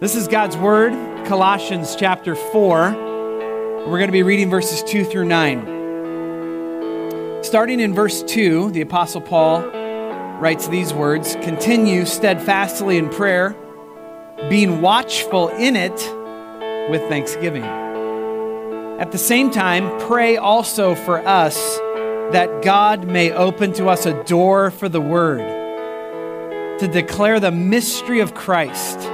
This is God's Word, Colossians chapter 4. We're going to be reading verses 2 through 9. Starting in verse 2, the Apostle Paul writes these words Continue steadfastly in prayer, being watchful in it with thanksgiving. At the same time, pray also for us that God may open to us a door for the Word to declare the mystery of Christ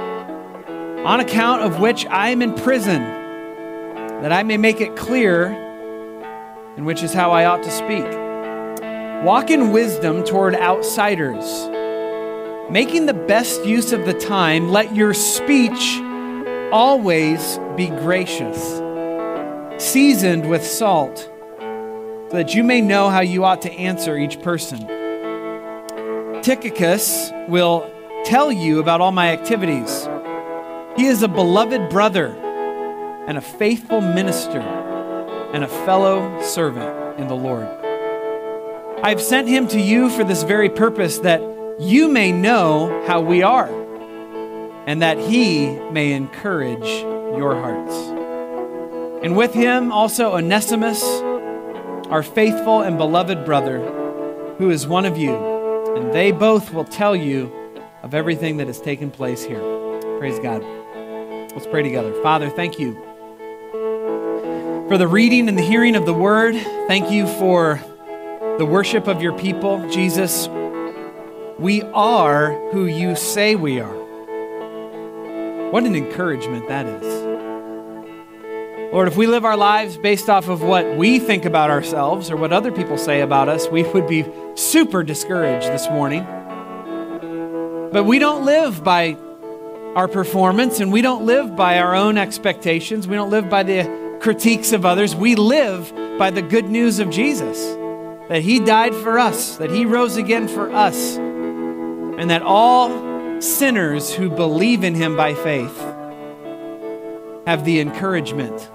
on account of which I am in prison, that I may make it clear, and which is how I ought to speak. Walk in wisdom toward outsiders, making the best use of the time. Let your speech always be gracious, seasoned with salt, so that you may know how you ought to answer each person. Tychicus will tell you about all my activities. He is a beloved brother and a faithful minister and a fellow servant in the Lord. I have sent him to you for this very purpose, that you may know how we are, and that he may encourage your hearts. And with him also Onesimus, our faithful and beloved brother, who is one of you, and they both will tell you of everything that has taken place here. Praise God. Let's pray together. Father, thank you for the reading and the hearing of the word. Thank you for the worship of your people. Jesus, we are who you say we are. What an encouragement that is. Lord, if we live our lives based off of what we think about ourselves or what other people say about us, we would be super discouraged this morning. But we don't live by our performance and we don't live by our own expectations. We don't live by the critiques of others. We live by the good news of Jesus that He died for us, that He rose again for us, and that all sinners who believe in Him by faith have the encouragement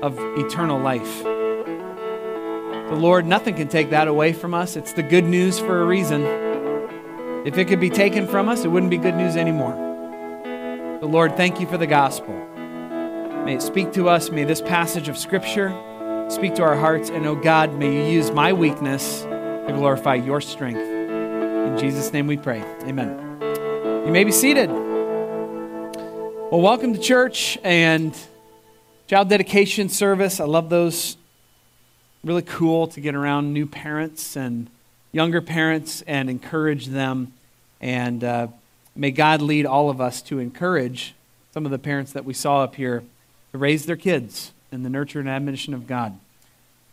of eternal life. The Lord, nothing can take that away from us. It's the good news for a reason. If it could be taken from us, it wouldn't be good news anymore. But Lord, thank you for the gospel. May it speak to us. May this passage of Scripture speak to our hearts. And, oh God, may you use my weakness to glorify your strength. In Jesus' name we pray. Amen. You may be seated. Well, welcome to church and child dedication service. I love those. Really cool to get around new parents and younger parents and encourage them and uh, May God lead all of us to encourage some of the parents that we saw up here to raise their kids in the nurture and admonition of God.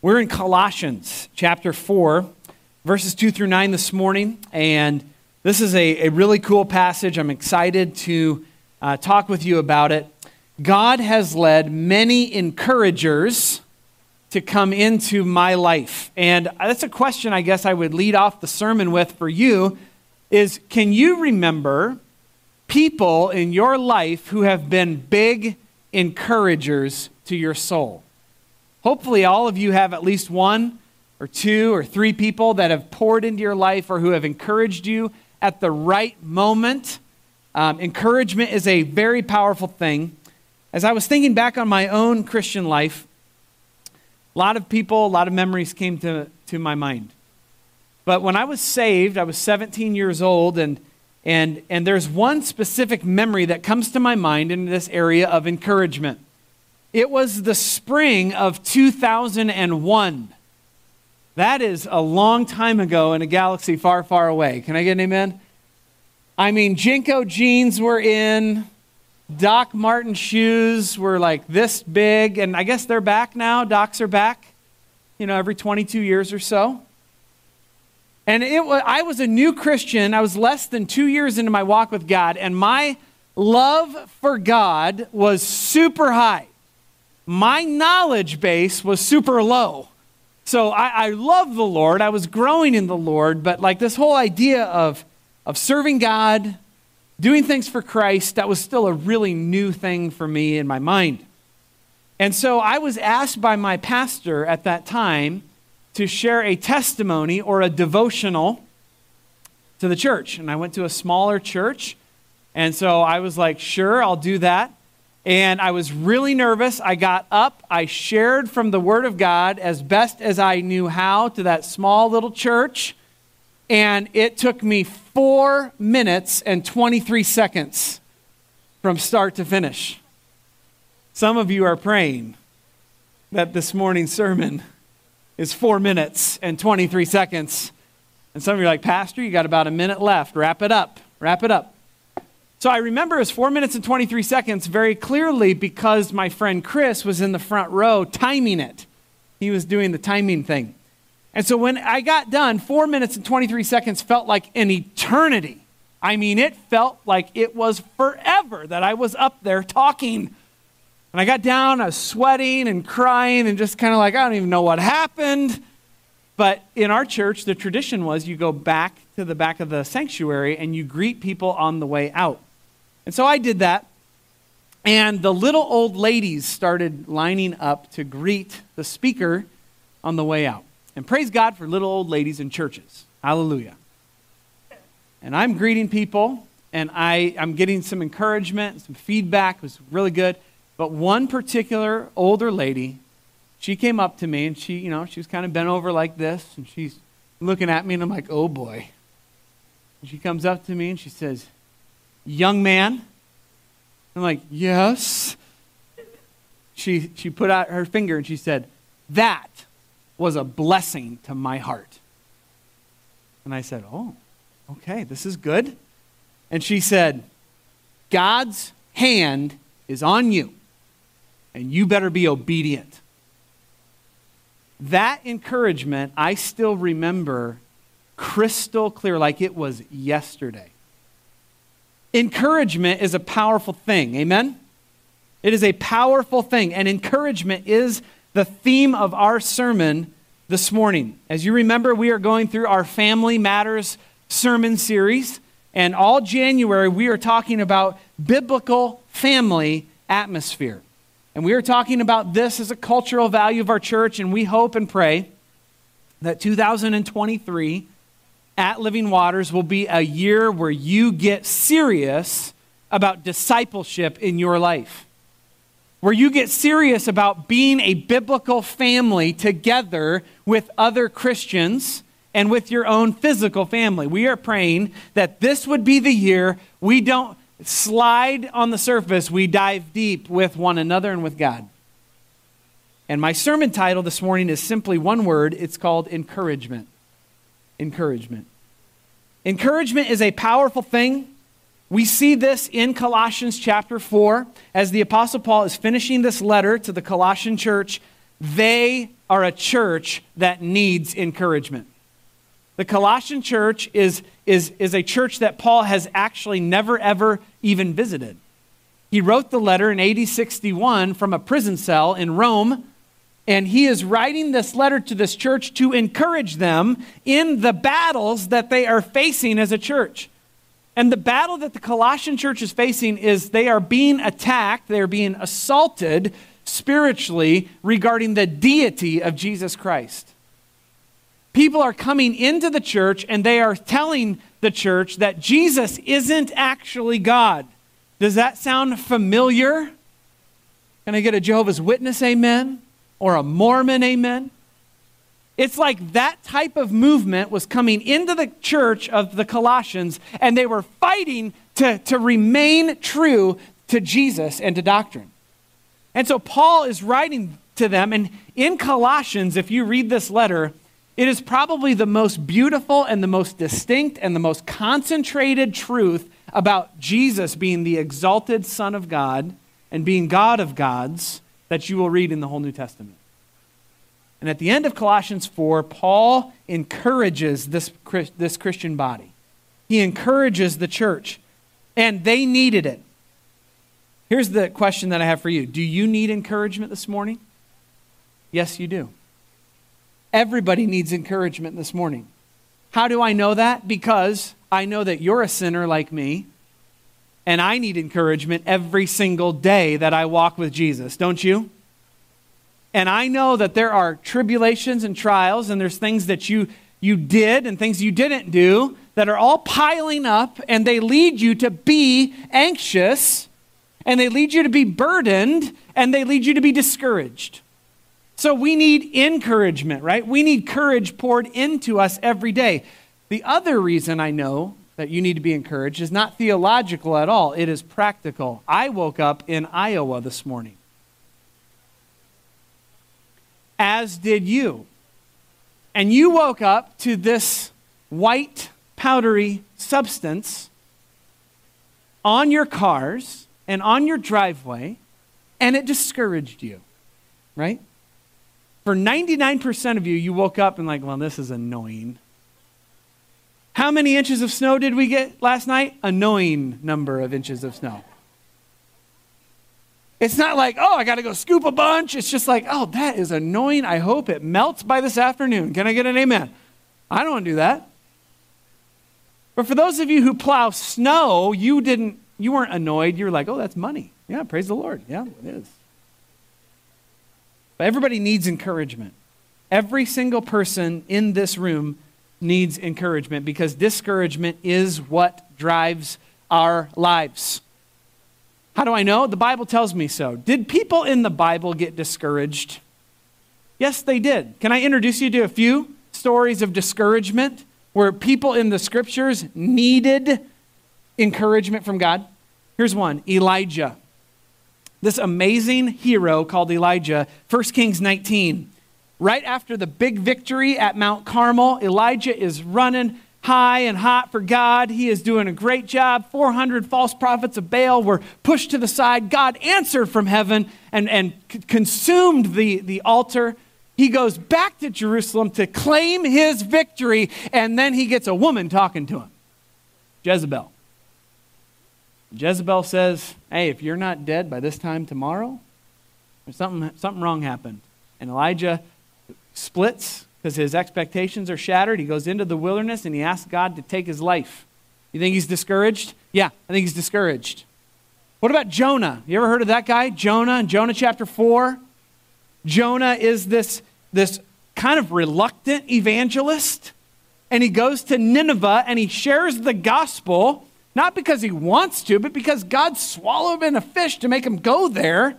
We're in Colossians chapter 4, verses 2 through 9 this morning, and this is a, a really cool passage. I'm excited to uh, talk with you about it. God has led many encouragers to come into my life. And that's a question I guess I would lead off the sermon with for you is can you remember people in your life who have been big encouragers to your soul? Hopefully, all of you have at least one or two or three people that have poured into your life or who have encouraged you at the right moment. Um, encouragement is a very powerful thing. As I was thinking back on my own Christian life, a lot of people, a lot of memories came to, to my mind. But when I was saved, I was 17 years old, and, and, and there's one specific memory that comes to my mind in this area of encouragement. It was the spring of 2001. That is a long time ago in a galaxy far, far away. Can I get an amen? I mean, JNCO jeans were in, Doc Martens shoes were like this big, and I guess they're back now. Docs are back, you know, every 22 years or so. And it was, I was a new Christian. I was less than two years into my walk with God, and my love for God was super high. My knowledge base was super low. So I, I love the Lord. I was growing in the Lord, but like this whole idea of, of serving God, doing things for Christ, that was still a really new thing for me in my mind. And so I was asked by my pastor at that time to share a testimony or a devotional to the church. And I went to a smaller church And so I was like, sure, I'll do that. And I was really nervous. I got up, I shared from the Word of God as best as I knew how to that small little church. And it took me four minutes and 23 seconds from start to finish. Some of you are praying that this morning's sermon is four minutes and 23 seconds. And some of you are like, Pastor, you got about a minute left. Wrap it up. Wrap it up. So I remember it was four minutes and 23 seconds very clearly because my friend Chris was in the front row timing it. He was doing the timing thing. And so when I got done, four minutes and 23 seconds felt like an eternity. I mean, it felt like it was forever that I was up there talking. And I got down, I was sweating and crying and just kind of like, I don't even know what happened. But in our church, the tradition was you go back to the back of the sanctuary and you greet people on the way out. And so I did that. And the little old ladies started lining up to greet the speaker on the way out. And praise God for little old ladies in churches. Hallelujah and I'm greeting people, and I, I'm getting some encouragement, some feedback. It was really good. But one particular older lady, she came up to me, and she, you know, she was kind of bent over like this, and she's looking at me, and I'm like, oh boy. And she comes up to me, and she says, young man. I'm like, yes. She, she put out her finger, and she said, that was a blessing to my heart. And I said, oh okay, this is good. And she said, God's hand is on you, and you better be obedient. That encouragement, I still remember crystal clear, like it was yesterday. Encouragement is a powerful thing. Amen? It is a powerful thing, and encouragement is the theme of our sermon this morning. As you remember, we are going through our Family Matters sermon series. And all January, we are talking about biblical family atmosphere. And we are talking about this as a cultural value of our church. And we hope and pray that 2023 at Living Waters will be a year where you get serious about discipleship in your life. Where you get serious about being a biblical family together with other Christians and with your own physical family. We are praying that this would be the year we don't slide on the surface, we dive deep with one another and with God. And my sermon title this morning is simply one word it's called encouragement. Encouragement. Encouragement is a powerful thing. We see this in Colossians chapter 4 as the Apostle Paul is finishing this letter to the Colossian church. They are a church that needs encouragement. The Colossian church is, is, is a church that Paul has actually never, ever even visited. He wrote the letter in AD 61 from a prison cell in Rome, and he is writing this letter to this church to encourage them in the battles that they are facing as a church. And the battle that the Colossian church is facing is they are being attacked, they're being assaulted spiritually regarding the deity of Jesus Christ people are coming into the church and they are telling the church that Jesus isn't actually God. Does that sound familiar? Can I get a Jehovah's Witness amen? Or a Mormon amen? It's like that type of movement was coming into the church of the Colossians and they were fighting to, to remain true to Jesus and to doctrine. And so Paul is writing to them, and in Colossians, if you read this letter, it is probably the most beautiful and the most distinct and the most concentrated truth about Jesus being the exalted Son of God and being God of gods that you will read in the whole New Testament. And at the end of Colossians 4, Paul encourages this, this Christian body. He encourages the church, and they needed it. Here's the question that I have for you Do you need encouragement this morning? Yes, you do. Everybody needs encouragement this morning. How do I know that? Because I know that you're a sinner like me, and I need encouragement every single day that I walk with Jesus, don't you? And I know that there are tribulations and trials, and there's things that you, you did and things you didn't do that are all piling up and they lead you to be anxious and they lead you to be burdened and they lead you to be discouraged. So we need encouragement, right? We need courage poured into us every day. The other reason I know that you need to be encouraged is not theological at all, it is practical. I woke up in Iowa this morning, as did you. And you woke up to this white, powdery substance on your cars and on your driveway, and it discouraged you, right? For 99% of you, you woke up and, like, well, this is annoying. How many inches of snow did we get last night? Annoying number of inches of snow. It's not like, oh, I got to go scoop a bunch. It's just like, oh, that is annoying. I hope it melts by this afternoon. Can I get an amen? I don't want to do that. But for those of you who plow snow, you didn't you weren't annoyed. You were like, "Oh, that's money." Yeah, praise the Lord. Yeah, it is. But everybody needs encouragement. Every single person in this room needs encouragement because discouragement is what drives our lives. How do I know? The Bible tells me so. Did people in the Bible get discouraged? Yes, they did. Can I introduce you to a few stories of discouragement where people in the scriptures needed encouragement from God? Here's one Elijah. This amazing hero called Elijah, 1 Kings 19. Right after the big victory at Mount Carmel, Elijah is running high and hot for God. He is doing a great job. 400 false prophets of Baal were pushed to the side. God answered from heaven and, and consumed the, the altar. He goes back to Jerusalem to claim his victory, and then he gets a woman talking to him Jezebel. Jezebel says, Hey, if you're not dead by this time tomorrow, something, something wrong happened. And Elijah splits because his expectations are shattered. He goes into the wilderness and he asks God to take his life. You think he's discouraged? Yeah, I think he's discouraged. What about Jonah? You ever heard of that guy? Jonah in Jonah chapter 4. Jonah is this, this kind of reluctant evangelist, and he goes to Nineveh and he shares the gospel, not because he wants to, but because God swallowed him in a fish to make him go there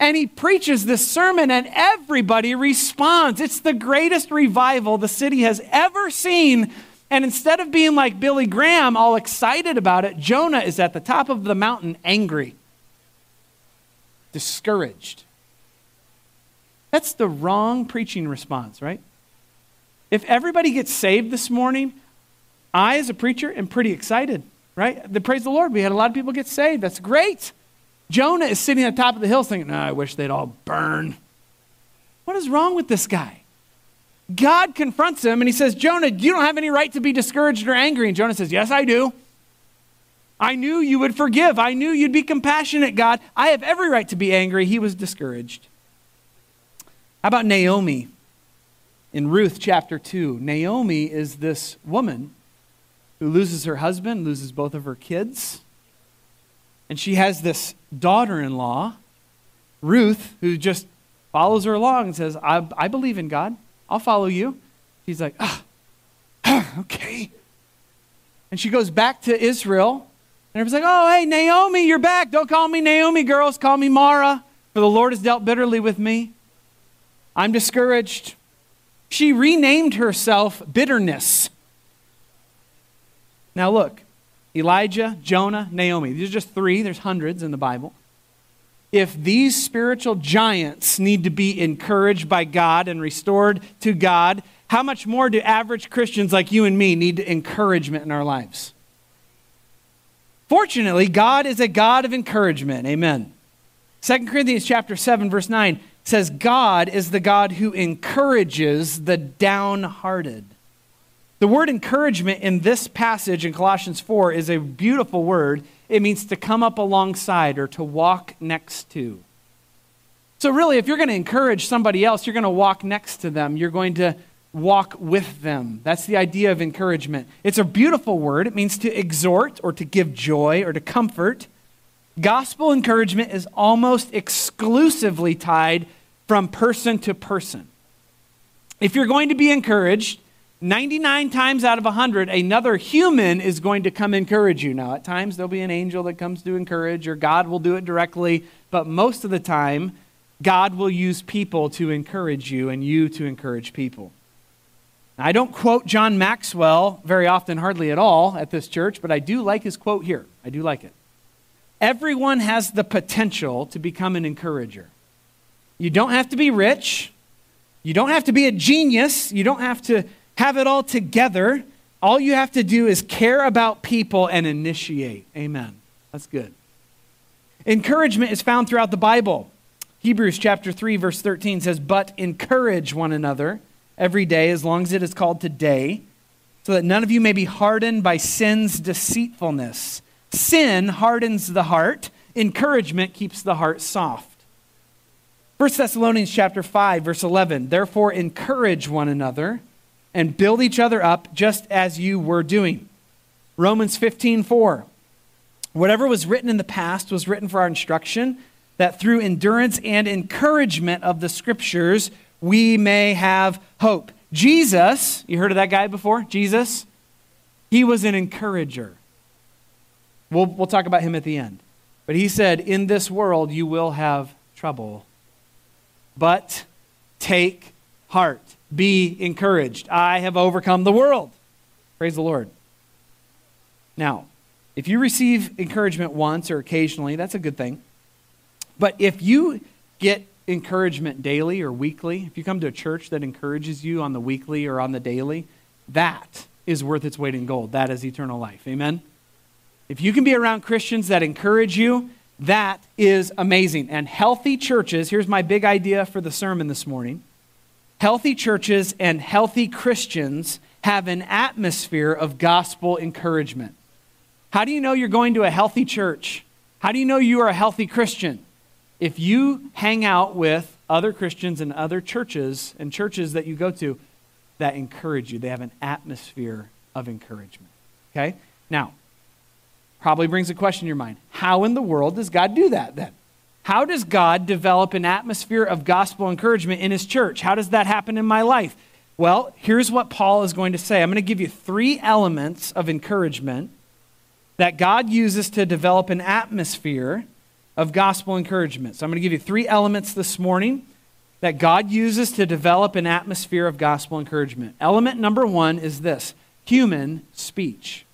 and he preaches this sermon, and everybody responds. It's the greatest revival the city has ever seen. And instead of being like Billy Graham, all excited about it, Jonah is at the top of the mountain, angry, discouraged. That's the wrong preaching response, right? If everybody gets saved this morning, I, as a preacher, am pretty excited, right? The, praise the Lord. We had a lot of people get saved. That's great. Jonah is sitting at the top of the hill thinking, I wish they'd all burn. What is wrong with this guy? God confronts him and he says, Jonah, you don't have any right to be discouraged or angry. And Jonah says, Yes, I do. I knew you would forgive. I knew you'd be compassionate, God. I have every right to be angry. He was discouraged. How about Naomi in Ruth chapter 2? Naomi is this woman who loses her husband, loses both of her kids. And she has this daughter in law, Ruth, who just follows her along and says, I, I believe in God. I'll follow you. She's like, ah, okay. And she goes back to Israel. And everybody's like, oh, hey, Naomi, you're back. Don't call me Naomi, girls. Call me Mara, for the Lord has dealt bitterly with me. I'm discouraged. She renamed herself Bitterness. Now, look, Elijah, Jonah, Naomi. These are just three, there's hundreds in the Bible. If these spiritual giants need to be encouraged by God and restored to God, how much more do average Christians like you and me need encouragement in our lives? Fortunately, God is a God of encouragement. Amen. 2 Corinthians chapter 7 verse 9 says God is the God who encourages the downhearted. The word encouragement in this passage in Colossians 4 is a beautiful word. It means to come up alongside or to walk next to. So, really, if you're going to encourage somebody else, you're going to walk next to them. You're going to walk with them. That's the idea of encouragement. It's a beautiful word. It means to exhort or to give joy or to comfort. Gospel encouragement is almost exclusively tied from person to person. If you're going to be encouraged, 99 times out of 100, another human is going to come encourage you. Now, at times there'll be an angel that comes to encourage, or God will do it directly, but most of the time, God will use people to encourage you and you to encourage people. I don't quote John Maxwell very often, hardly at all, at this church, but I do like his quote here. I do like it. Everyone has the potential to become an encourager. You don't have to be rich. You don't have to be a genius. You don't have to have it all together. All you have to do is care about people and initiate. Amen. That's good. Encouragement is found throughout the Bible. Hebrews chapter 3 verse 13 says, "But encourage one another every day as long as it is called today, so that none of you may be hardened by sin's deceitfulness." Sin hardens the heart, encouragement keeps the heart soft. 1 Thessalonians chapter 5 verse 11, "Therefore encourage one another and build each other up just as you were doing. Romans 15 4. Whatever was written in the past was written for our instruction, that through endurance and encouragement of the scriptures we may have hope. Jesus, you heard of that guy before? Jesus? He was an encourager. We'll, we'll talk about him at the end. But he said, In this world you will have trouble. But take heart. Be encouraged. I have overcome the world. Praise the Lord. Now, if you receive encouragement once or occasionally, that's a good thing. But if you get encouragement daily or weekly, if you come to a church that encourages you on the weekly or on the daily, that is worth its weight in gold. That is eternal life. Amen? If you can be around Christians that encourage you, that is amazing. And healthy churches, here's my big idea for the sermon this morning Healthy churches and healthy Christians have an atmosphere of gospel encouragement. How do you know you're going to a healthy church? How do you know you are a healthy Christian? If you hang out with other Christians and other churches and churches that you go to that encourage you, they have an atmosphere of encouragement. Okay? Now, probably brings a question in your mind. How in the world does God do that then? How does God develop an atmosphere of gospel encouragement in his church? How does that happen in my life? Well, here's what Paul is going to say. I'm going to give you three elements of encouragement that God uses to develop an atmosphere of gospel encouragement. So I'm going to give you three elements this morning that God uses to develop an atmosphere of gospel encouragement. Element number one is this human speech.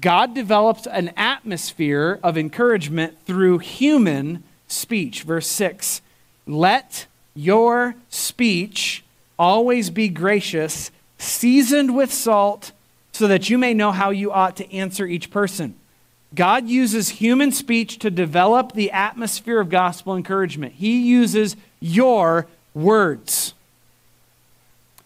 God develops an atmosphere of encouragement through human speech. Verse 6 Let your speech always be gracious, seasoned with salt, so that you may know how you ought to answer each person. God uses human speech to develop the atmosphere of gospel encouragement. He uses your words.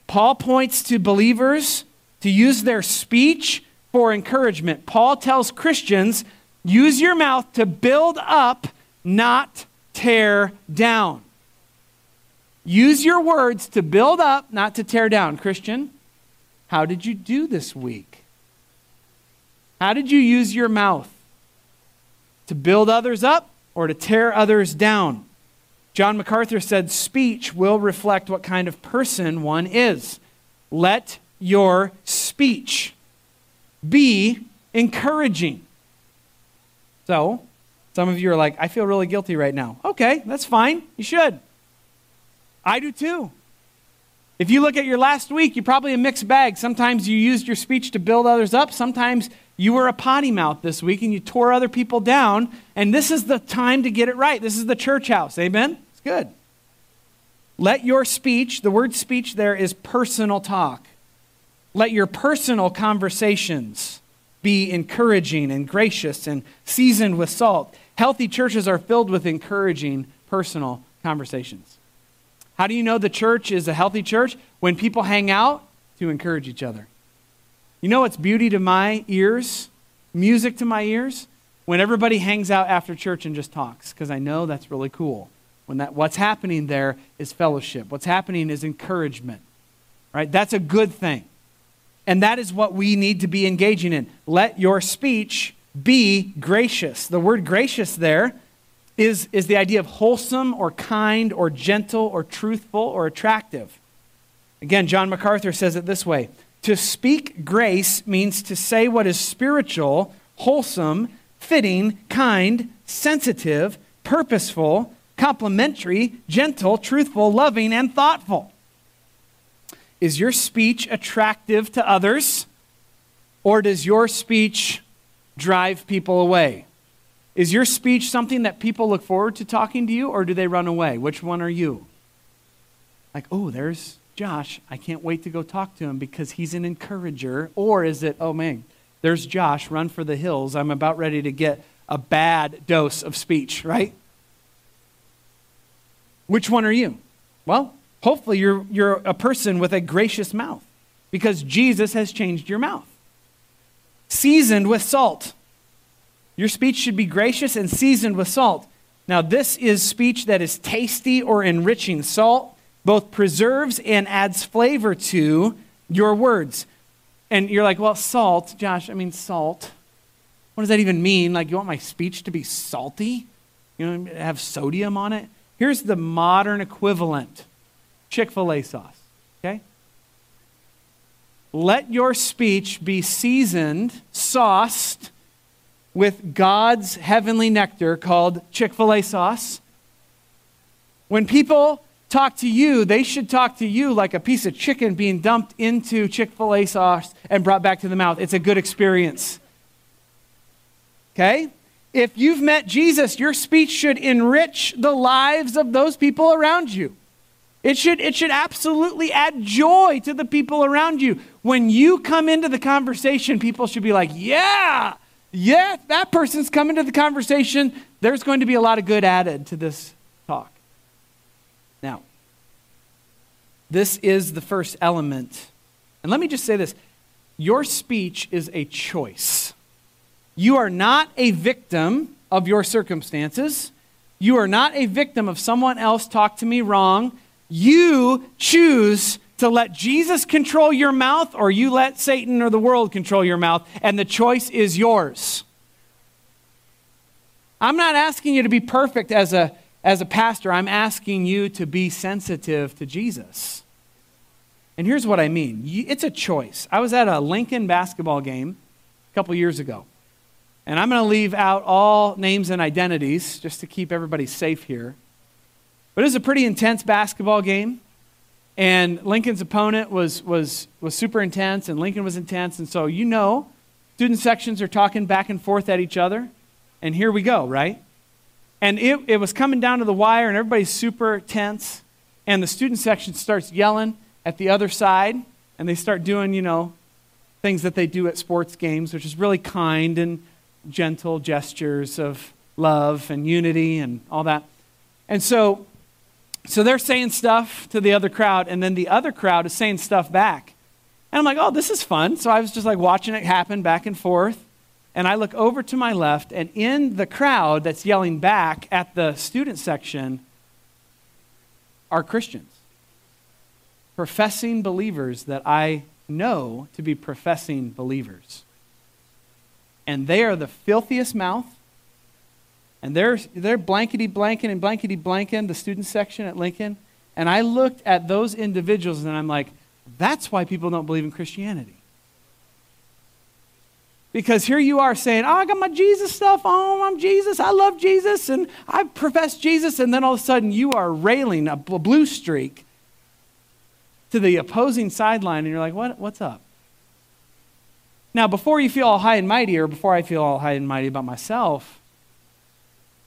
Paul points to believers to use their speech for encouragement. Paul tells Christians use your mouth to build up, not tear down. Use your words to build up, not to tear down. Christian, how did you do this week? How did you use your mouth? To build others up or to tear others down? John MacArthur said speech will reflect what kind of person one is. Let your speech be encouraging. So, some of you are like, I feel really guilty right now. Okay, that's fine. You should. I do too. If you look at your last week, you're probably a mixed bag. Sometimes you used your speech to build others up. Sometimes you were a potty mouth this week and you tore other people down. And this is the time to get it right. This is the church house. Amen? It's good. Let your speech, the word speech there is personal talk. Let your personal conversations be encouraging and gracious and seasoned with salt. Healthy churches are filled with encouraging personal conversations. How do you know the church is a healthy church? When people hang out to encourage each other. You know what's beauty to my ears, music to my ears? When everybody hangs out after church and just talks, because I know that's really cool. When that, what's happening there is fellowship. What's happening is encouragement. Right? That's a good thing. And that is what we need to be engaging in. Let your speech be gracious. The word gracious there is, is the idea of wholesome or kind or gentle or truthful or attractive. Again, John MacArthur says it this way To speak grace means to say what is spiritual, wholesome, fitting, kind, sensitive, purposeful, complimentary, gentle, truthful, loving, and thoughtful. Is your speech attractive to others, or does your speech drive people away? Is your speech something that people look forward to talking to you, or do they run away? Which one are you? Like, oh, there's Josh. I can't wait to go talk to him because he's an encourager. Or is it, oh man, there's Josh, run for the hills. I'm about ready to get a bad dose of speech, right? Which one are you? Well, hopefully you're, you're a person with a gracious mouth because Jesus has changed your mouth. Seasoned with salt. Your speech should be gracious and seasoned with salt. Now, this is speech that is tasty or enriching. Salt both preserves and adds flavor to your words. And you're like, well, salt, Josh, I mean, salt. What does that even mean? Like, you want my speech to be salty? You know, have sodium on it? Here's the modern equivalent Chick fil A sauce, okay? Let your speech be seasoned, sauced with God's heavenly nectar called Chick fil A sauce. When people talk to you, they should talk to you like a piece of chicken being dumped into Chick fil A sauce and brought back to the mouth. It's a good experience. Okay? If you've met Jesus, your speech should enrich the lives of those people around you. It should, it should absolutely add joy to the people around you. When you come into the conversation, people should be like, yeah, yeah, that person's coming to the conversation. There's going to be a lot of good added to this talk. Now, this is the first element. And let me just say this your speech is a choice. You are not a victim of your circumstances. You are not a victim of someone else talk to me wrong. You choose to let Jesus control your mouth or you let Satan or the world control your mouth, and the choice is yours. I'm not asking you to be perfect as a, as a pastor, I'm asking you to be sensitive to Jesus. And here's what I mean it's a choice. I was at a Lincoln basketball game a couple years ago. And I'm going to leave out all names and identities just to keep everybody safe here. But it was a pretty intense basketball game. And Lincoln's opponent was, was, was super intense, and Lincoln was intense. And so, you know, student sections are talking back and forth at each other. And here we go, right? And it, it was coming down to the wire, and everybody's super tense. And the student section starts yelling at the other side, and they start doing, you know, things that they do at sports games, which is really kind and gentle gestures of love and unity and all that. And so, so they're saying stuff to the other crowd, and then the other crowd is saying stuff back. And I'm like, oh, this is fun. So I was just like watching it happen back and forth. And I look over to my left, and in the crowd that's yelling back at the student section are Christians, professing believers that I know to be professing believers and they are the filthiest mouth. And they're, they're blankety blanking and blankety blanking, the student section at Lincoln. And I looked at those individuals and I'm like, that's why people don't believe in Christianity. Because here you are saying, oh, I got my Jesus stuff on. I'm Jesus. I love Jesus. And I profess Jesus. And then all of a sudden you are railing a blue streak to the opposing sideline. And you're like, what, what's up? Now, before you feel all high and mighty, or before I feel all high and mighty about myself,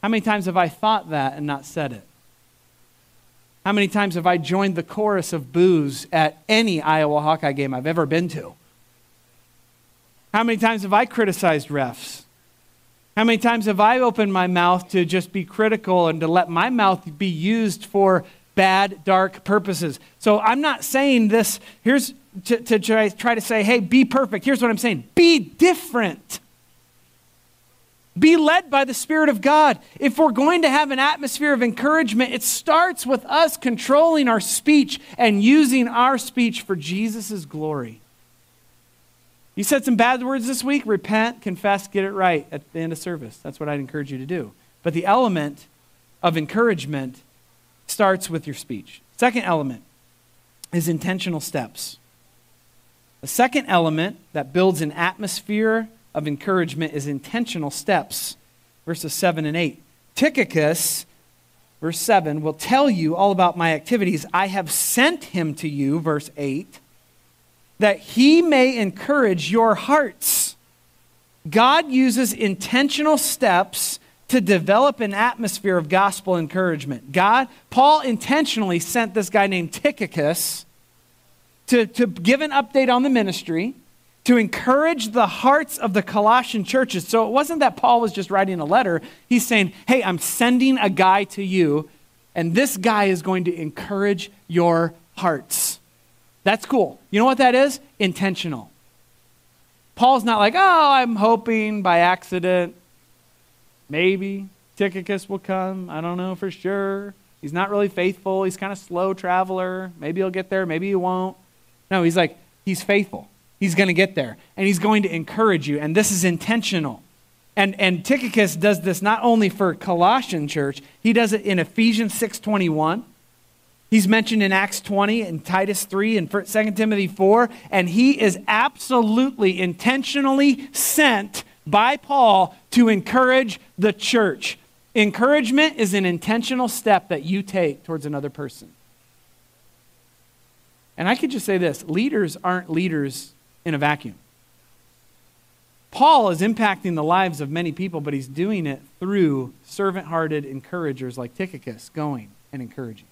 how many times have I thought that and not said it? How many times have I joined the chorus of boos at any Iowa Hawkeye game I've ever been to? How many times have I criticized refs? How many times have I opened my mouth to just be critical and to let my mouth be used for bad, dark purposes? So I'm not saying this. Here's, to, to try, try to say, hey, be perfect. Here's what I'm saying be different. Be led by the Spirit of God. If we're going to have an atmosphere of encouragement, it starts with us controlling our speech and using our speech for Jesus' glory. You said some bad words this week, repent, confess, get it right at the end of service. That's what I'd encourage you to do. But the element of encouragement starts with your speech. Second element is intentional steps. The second element that builds an atmosphere of encouragement is intentional steps. Verses 7 and 8. Tychicus, verse 7, will tell you all about my activities. I have sent him to you, verse 8, that he may encourage your hearts. God uses intentional steps to develop an atmosphere of gospel encouragement. God, Paul intentionally sent this guy named Tychicus to, to give an update on the ministry, to encourage the hearts of the Colossian churches. So it wasn't that Paul was just writing a letter. He's saying, Hey, I'm sending a guy to you, and this guy is going to encourage your hearts. That's cool. You know what that is? Intentional. Paul's not like, oh, I'm hoping by accident, maybe Tychicus will come. I don't know for sure. He's not really faithful. He's kind of slow traveler. Maybe he'll get there, maybe he won't. No, he's like, he's faithful. He's going to get there. And he's going to encourage you. And this is intentional. And, and Tychicus does this not only for Colossian church, he does it in Ephesians 6.21. He's mentioned in Acts 20 and Titus 3 and 2 Timothy 4. And he is absolutely intentionally sent by Paul to encourage the church. Encouragement is an intentional step that you take towards another person. And I could just say this leaders aren't leaders in a vacuum. Paul is impacting the lives of many people, but he's doing it through servant hearted encouragers like Tychicus going and encouraging.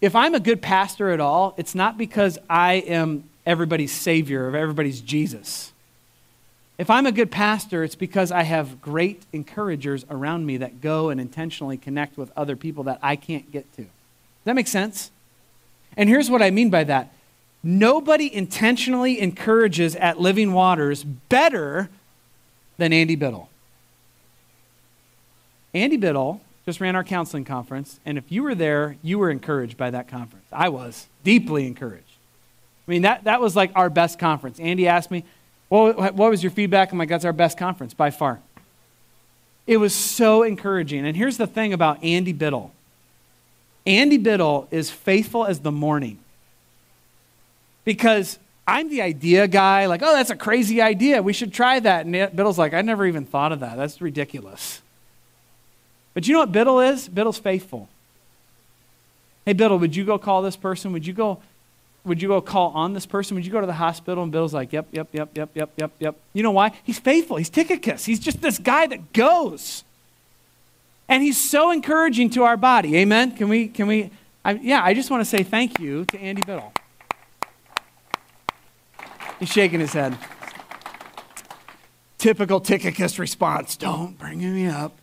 If I'm a good pastor at all, it's not because I am everybody's savior or everybody's Jesus. If I'm a good pastor, it's because I have great encouragers around me that go and intentionally connect with other people that I can't get to. Does that make sense? And here's what I mean by that nobody intentionally encourages at Living Waters better than Andy Biddle. Andy Biddle just ran our counseling conference, and if you were there, you were encouraged by that conference. I was deeply encouraged. I mean, that, that was like our best conference. Andy asked me, well, what was your feedback? I'm like, that's our best conference by far. It was so encouraging. And here's the thing about Andy Biddle Andy Biddle is faithful as the morning. Because I'm the idea guy, like, oh, that's a crazy idea. We should try that. And Biddle's like, I never even thought of that. That's ridiculous. But you know what Biddle is? Biddle's faithful. Hey, Biddle, would you go call this person? Would you go, would you go call on this person? Would you go to the hospital? And Biddle's like, yep, yep, yep, yep, yep, yep, yep. You know why? He's faithful. He's Tychicus. He's just this guy that goes. And he's so encouraging to our body. Amen? Can we, can we, I, yeah, I just want to say thank you to Andy Biddle. He's shaking his head. Typical Tychicus response. Don't bring me up.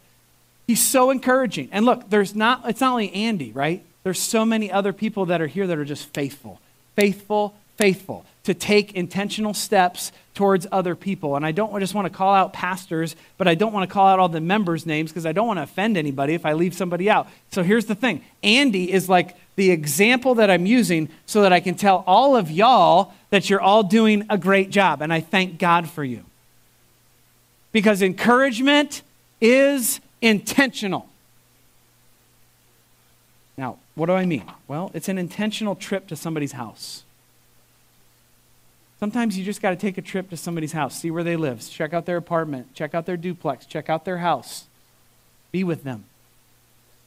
He's so encouraging. And look, there's not, it's not only Andy, right? There's so many other people that are here that are just faithful, faithful, faithful to take intentional steps towards other people. And I don't just want to call out pastors, but I don't want to call out all the members' names because I don't want to offend anybody if I leave somebody out. So here's the thing Andy is like the example that I'm using so that I can tell all of y'all that you're all doing a great job. And I thank God for you. Because encouragement is intentional. Now, what do I mean? Well, it's an intentional trip to somebody's house. Sometimes you just got to take a trip to somebody's house, see where they live, check out their apartment, check out their duplex, check out their house. Be with them.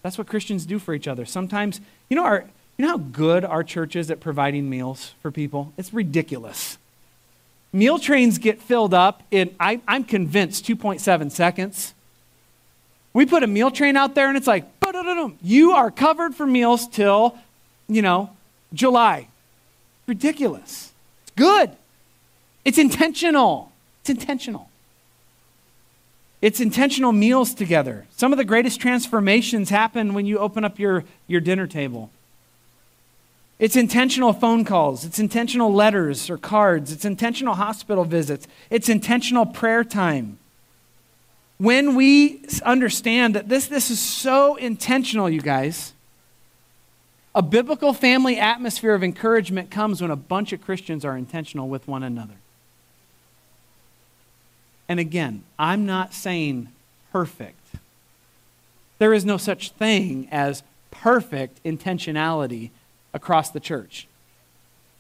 That's what Christians do for each other. Sometimes, you know, our, you know how good our church is at providing meals for people? It's ridiculous. Meal trains get filled up in, I, I'm convinced, 2.7 seconds. We put a meal train out there and it's like, you are covered for meals till, you know, July. Ridiculous. It's good. It's intentional. It's intentional. It's intentional meals together. Some of the greatest transformations happen when you open up your, your dinner table. It's intentional phone calls. It's intentional letters or cards. It's intentional hospital visits. It's intentional prayer time. When we understand that this, this is so intentional, you guys, a biblical family atmosphere of encouragement comes when a bunch of Christians are intentional with one another. And again, I'm not saying perfect. There is no such thing as perfect intentionality across the church.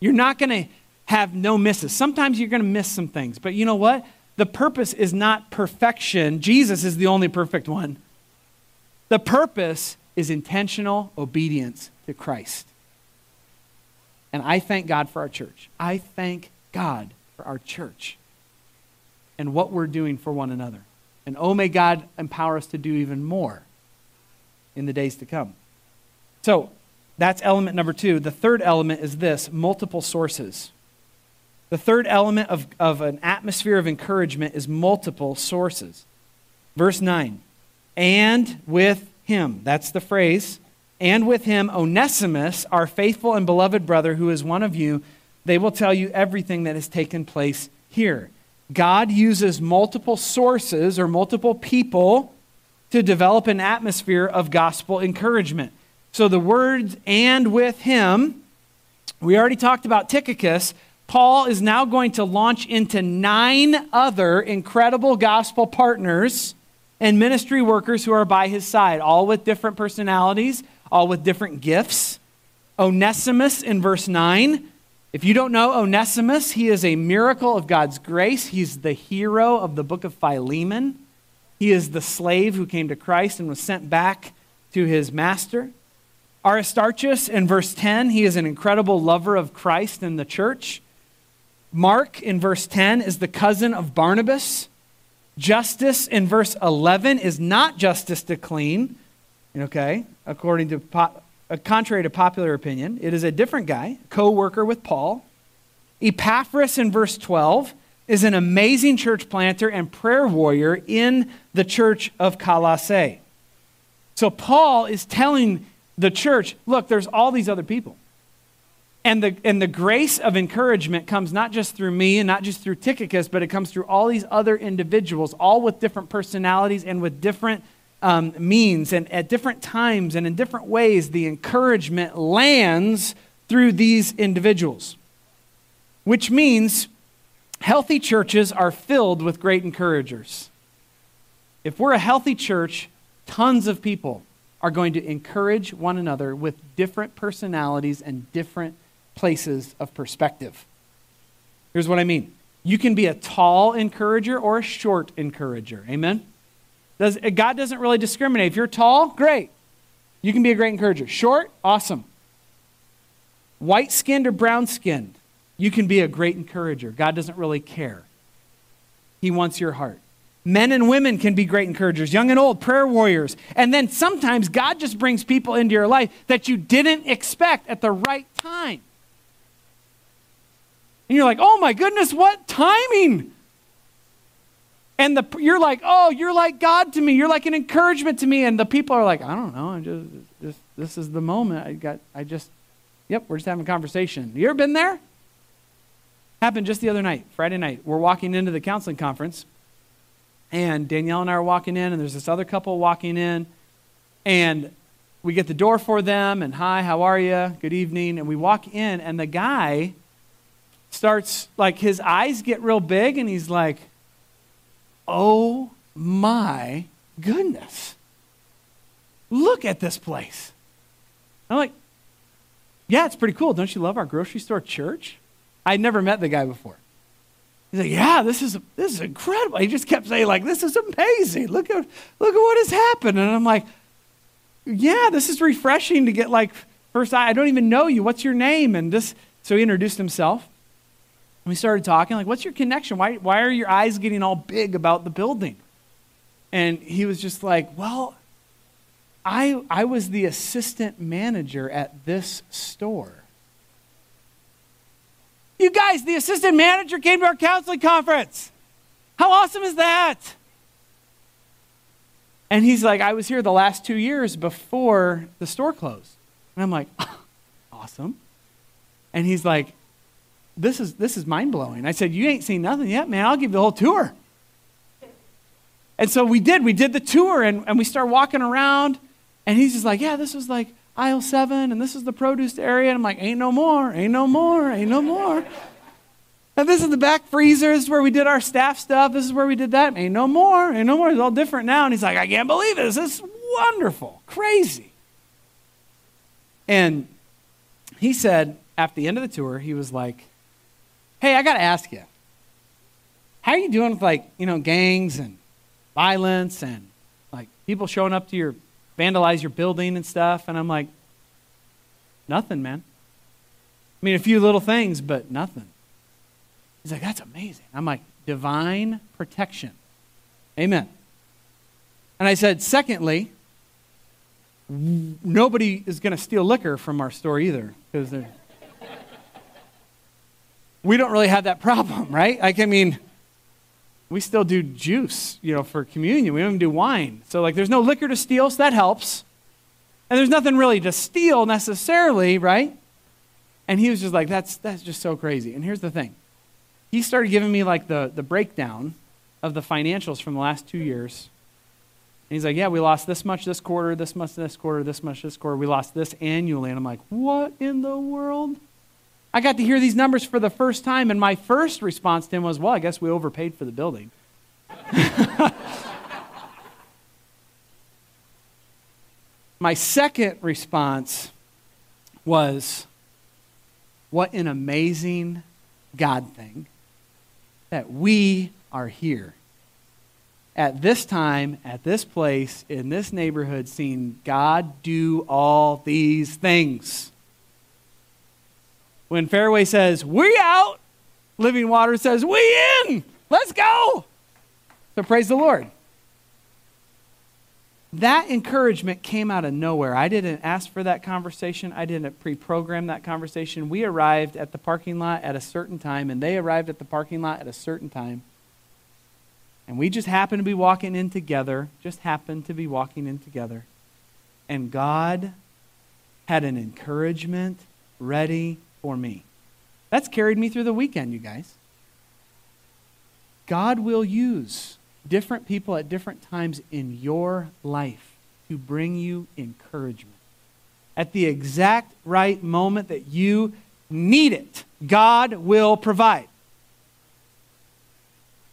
You're not going to have no misses. Sometimes you're going to miss some things, but you know what? The purpose is not perfection. Jesus is the only perfect one. The purpose is intentional obedience to Christ. And I thank God for our church. I thank God for our church and what we're doing for one another. And oh, may God empower us to do even more in the days to come. So that's element number two. The third element is this multiple sources. The third element of, of an atmosphere of encouragement is multiple sources. Verse 9, and with him, that's the phrase, and with him, Onesimus, our faithful and beloved brother, who is one of you, they will tell you everything that has taken place here. God uses multiple sources or multiple people to develop an atmosphere of gospel encouragement. So the words and with him, we already talked about Tychicus. Paul is now going to launch into nine other incredible gospel partners and ministry workers who are by his side, all with different personalities, all with different gifts. Onesimus in verse 9 if you don't know Onesimus, he is a miracle of God's grace. He's the hero of the book of Philemon. He is the slave who came to Christ and was sent back to his master. Aristarchus, in verse 10, he is an incredible lover of Christ and the church. Mark, in verse 10, is the cousin of Barnabas. Justus in verse 11, is not justice to clean, okay, according to uh, contrary to popular opinion. It is a different guy, co worker with Paul. Epaphras in verse 12 is an amazing church planter and prayer warrior in the church of Colossae. So Paul is telling the church look, there's all these other people. And the, and the grace of encouragement comes not just through me and not just through Tychicus, but it comes through all these other individuals, all with different personalities and with different um, means. And at different times and in different ways, the encouragement lands through these individuals, which means healthy churches are filled with great encouragers. If we're a healthy church, tons of people are going to encourage one another with different personalities and different places of perspective. Here's what I mean you can be a tall encourager or a short encourager. Amen? Does, God doesn't really discriminate. If you're tall, great. You can be a great encourager. Short, awesome. White skinned or brown skinned, you can be a great encourager. God doesn't really care. He wants your heart. Men and women can be great encouragers, young and old, prayer warriors. And then sometimes God just brings people into your life that you didn't expect at the right time. And you're like, oh my goodness, what timing! And the, you're like, oh, you're like God to me. You're like an encouragement to me. And the people are like, I don't know. I just, just this is the moment. I got, I just, yep, we're just having a conversation. You ever been there? Happened just the other night, Friday night. We're walking into the counseling conference, and Danielle and I are walking in, and there's this other couple walking in, and we get the door for them, and hi, how are you? Good evening. And we walk in, and the guy starts, like, his eyes get real big, and he's like, oh my goodness. Look at this place. I'm like, yeah, it's pretty cool. Don't you love our grocery store church? I'd never met the guy before. He's like, yeah, this is this is incredible. He just kept saying, like, this is amazing. Look at look at what has happened. And I'm like, yeah, this is refreshing to get like first I, I don't even know you. What's your name? And this so he introduced himself And we started talking, like, what's your connection? Why, why are your eyes getting all big about the building? And he was just like, well, I, I was the assistant manager at this store. You guys, the assistant manager came to our counseling conference. How awesome is that? And he's like, I was here the last two years before the store closed. And I'm like, awesome. And he's like, this is, this is mind blowing. I said, You ain't seen nothing yet, man. I'll give you the whole tour. And so we did. We did the tour and, and we started walking around. And he's just like, Yeah, this was like aisle seven and this is the produce area. And I'm like, Ain't no more, ain't no more, ain't no more. And this is the back freezer. This is where we did our staff stuff. This is where we did that. Ain't no more, ain't no more. It's all different now. And he's like, I can't believe this. This is wonderful, crazy. And he said, at the end of the tour, he was like, Hey, I got to ask you, how are you doing with like, you know, gangs and violence and like people showing up to your, vandalize your building and stuff? And I'm like, Nothing, man. I mean, a few little things, but nothing. He's like, That's amazing. I'm like, Divine protection. Amen. And I said, Secondly, nobody is going to steal liquor from our store either because we don't really have that problem, right? Like, I mean, we still do juice, you know, for communion. We don't even do wine. So, like, there's no liquor to steal, so that helps. And there's nothing really to steal necessarily, right? And he was just like, that's, that's just so crazy. And here's the thing he started giving me, like, the, the breakdown of the financials from the last two years. And he's like, yeah, we lost this much this quarter, this much this quarter, this much this quarter. We lost this annually. And I'm like, what in the world? I got to hear these numbers for the first time, and my first response to him was, well, I guess we overpaid for the building. my second response was, what an amazing God thing that we are here at this time, at this place, in this neighborhood, seeing God do all these things. When Fairway says, We out, Living Water says, We in. Let's go. So praise the Lord. That encouragement came out of nowhere. I didn't ask for that conversation. I didn't pre program that conversation. We arrived at the parking lot at a certain time, and they arrived at the parking lot at a certain time. And we just happened to be walking in together, just happened to be walking in together. And God had an encouragement ready for me. That's carried me through the weekend, you guys. God will use different people at different times in your life to bring you encouragement. At the exact right moment that you need it, God will provide.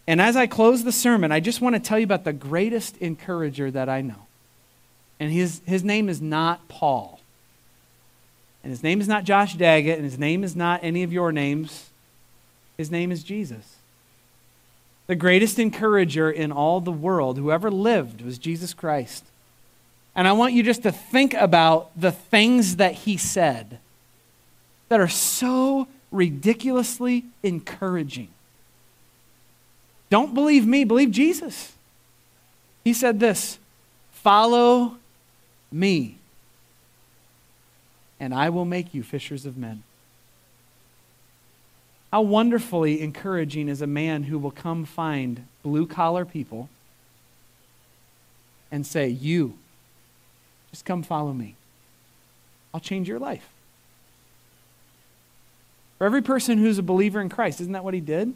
And as I close the sermon, I just want to tell you about the greatest encourager that I know. And his, his name is not Paul. And his name is not Josh Daggett, and his name is not any of your names. His name is Jesus. The greatest encourager in all the world, who ever lived, was Jesus Christ. And I want you just to think about the things that he said that are so ridiculously encouraging. Don't believe me, believe Jesus. He said this Follow me and I will make you fishers of men. How wonderfully encouraging is a man who will come find blue collar people and say, You, just come follow me. I'll change your life. For every person who's a believer in Christ, isn't that what he did?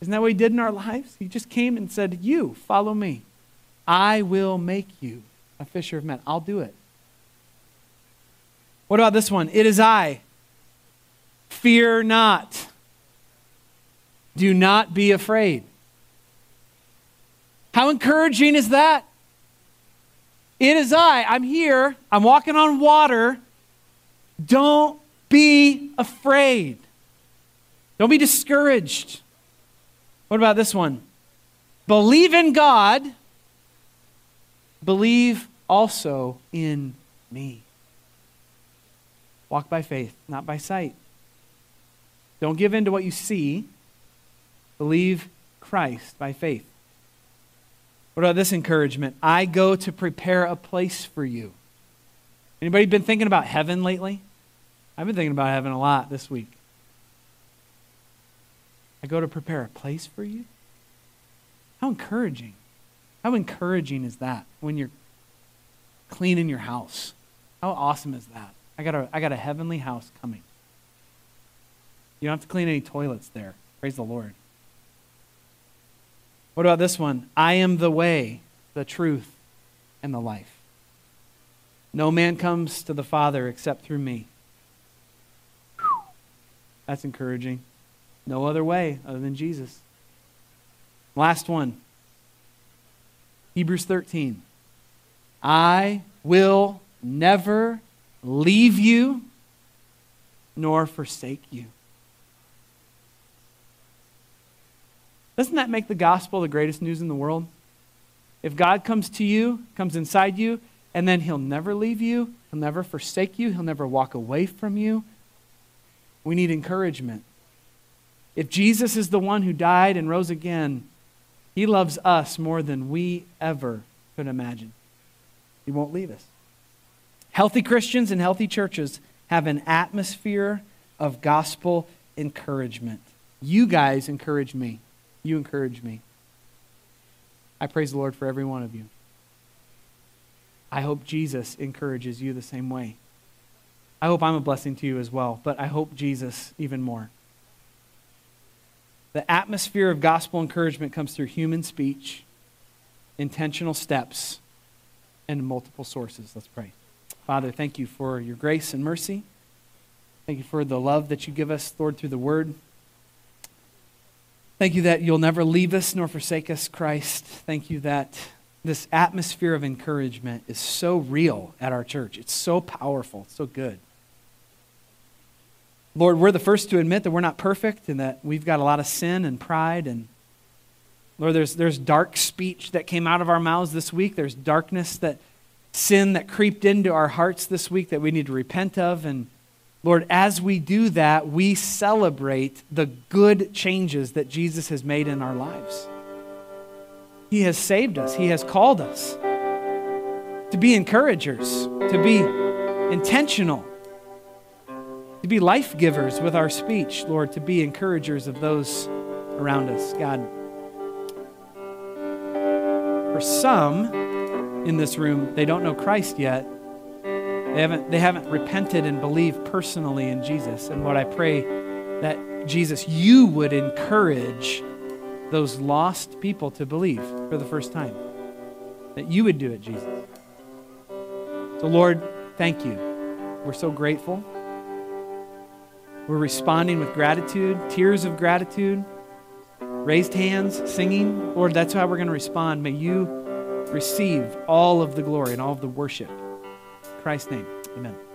Isn't that what he did in our lives? He just came and said, You, follow me. I will make you a fisher of men. I'll do it. What about this one? It is I. Fear not. Do not be afraid. How encouraging is that? It is I. I'm here. I'm walking on water. Don't be afraid. Don't be discouraged. What about this one? Believe in God. Believe also in me. Walk by faith, not by sight. Don't give in to what you see. Believe Christ by faith. What about this encouragement? I go to prepare a place for you. Anybody been thinking about heaven lately? I've been thinking about heaven a lot this week. I go to prepare a place for you. How encouraging. How encouraging is that when you're cleaning your house? How awesome is that? I got a, I got a heavenly house coming. You don't have to clean any toilets there. Praise the Lord. What about this one? I am the way, the truth, and the life. No man comes to the Father except through me. That's encouraging. No other way other than Jesus. Last one Hebrews 13. I will never leave you nor forsake you. Doesn't that make the gospel the greatest news in the world? If God comes to you, comes inside you, and then he'll never leave you, he'll never forsake you, he'll never walk away from you. We need encouragement. If Jesus is the one who died and rose again, he loves us more than we ever could imagine. He won't leave us. Healthy Christians and healthy churches have an atmosphere of gospel encouragement. You guys encourage me. You encourage me. I praise the Lord for every one of you. I hope Jesus encourages you the same way. I hope I'm a blessing to you as well, but I hope Jesus even more. The atmosphere of gospel encouragement comes through human speech, intentional steps, and multiple sources. Let's pray. Father, thank you for your grace and mercy. Thank you for the love that you give us, Lord, through the word. Thank you that you'll never leave us nor forsake us, Christ. Thank you that this atmosphere of encouragement is so real at our church. It's so powerful, so good. Lord, we're the first to admit that we're not perfect and that we've got a lot of sin and pride. And Lord, there's, there's dark speech that came out of our mouths this week. There's darkness that sin that creeped into our hearts this week that we need to repent of. And Lord, as we do that, we celebrate the good changes that Jesus has made in our lives. He has saved us, He has called us to be encouragers, to be intentional, to be life givers with our speech, Lord, to be encouragers of those around us. God, for some in this room, they don't know Christ yet. They haven't, they haven't repented and believed personally in Jesus. And what I pray that Jesus, you would encourage those lost people to believe for the first time. That you would do it, Jesus. So, Lord, thank you. We're so grateful. We're responding with gratitude, tears of gratitude, raised hands, singing. Lord, that's how we're going to respond. May you receive all of the glory and all of the worship. Christ's name, amen.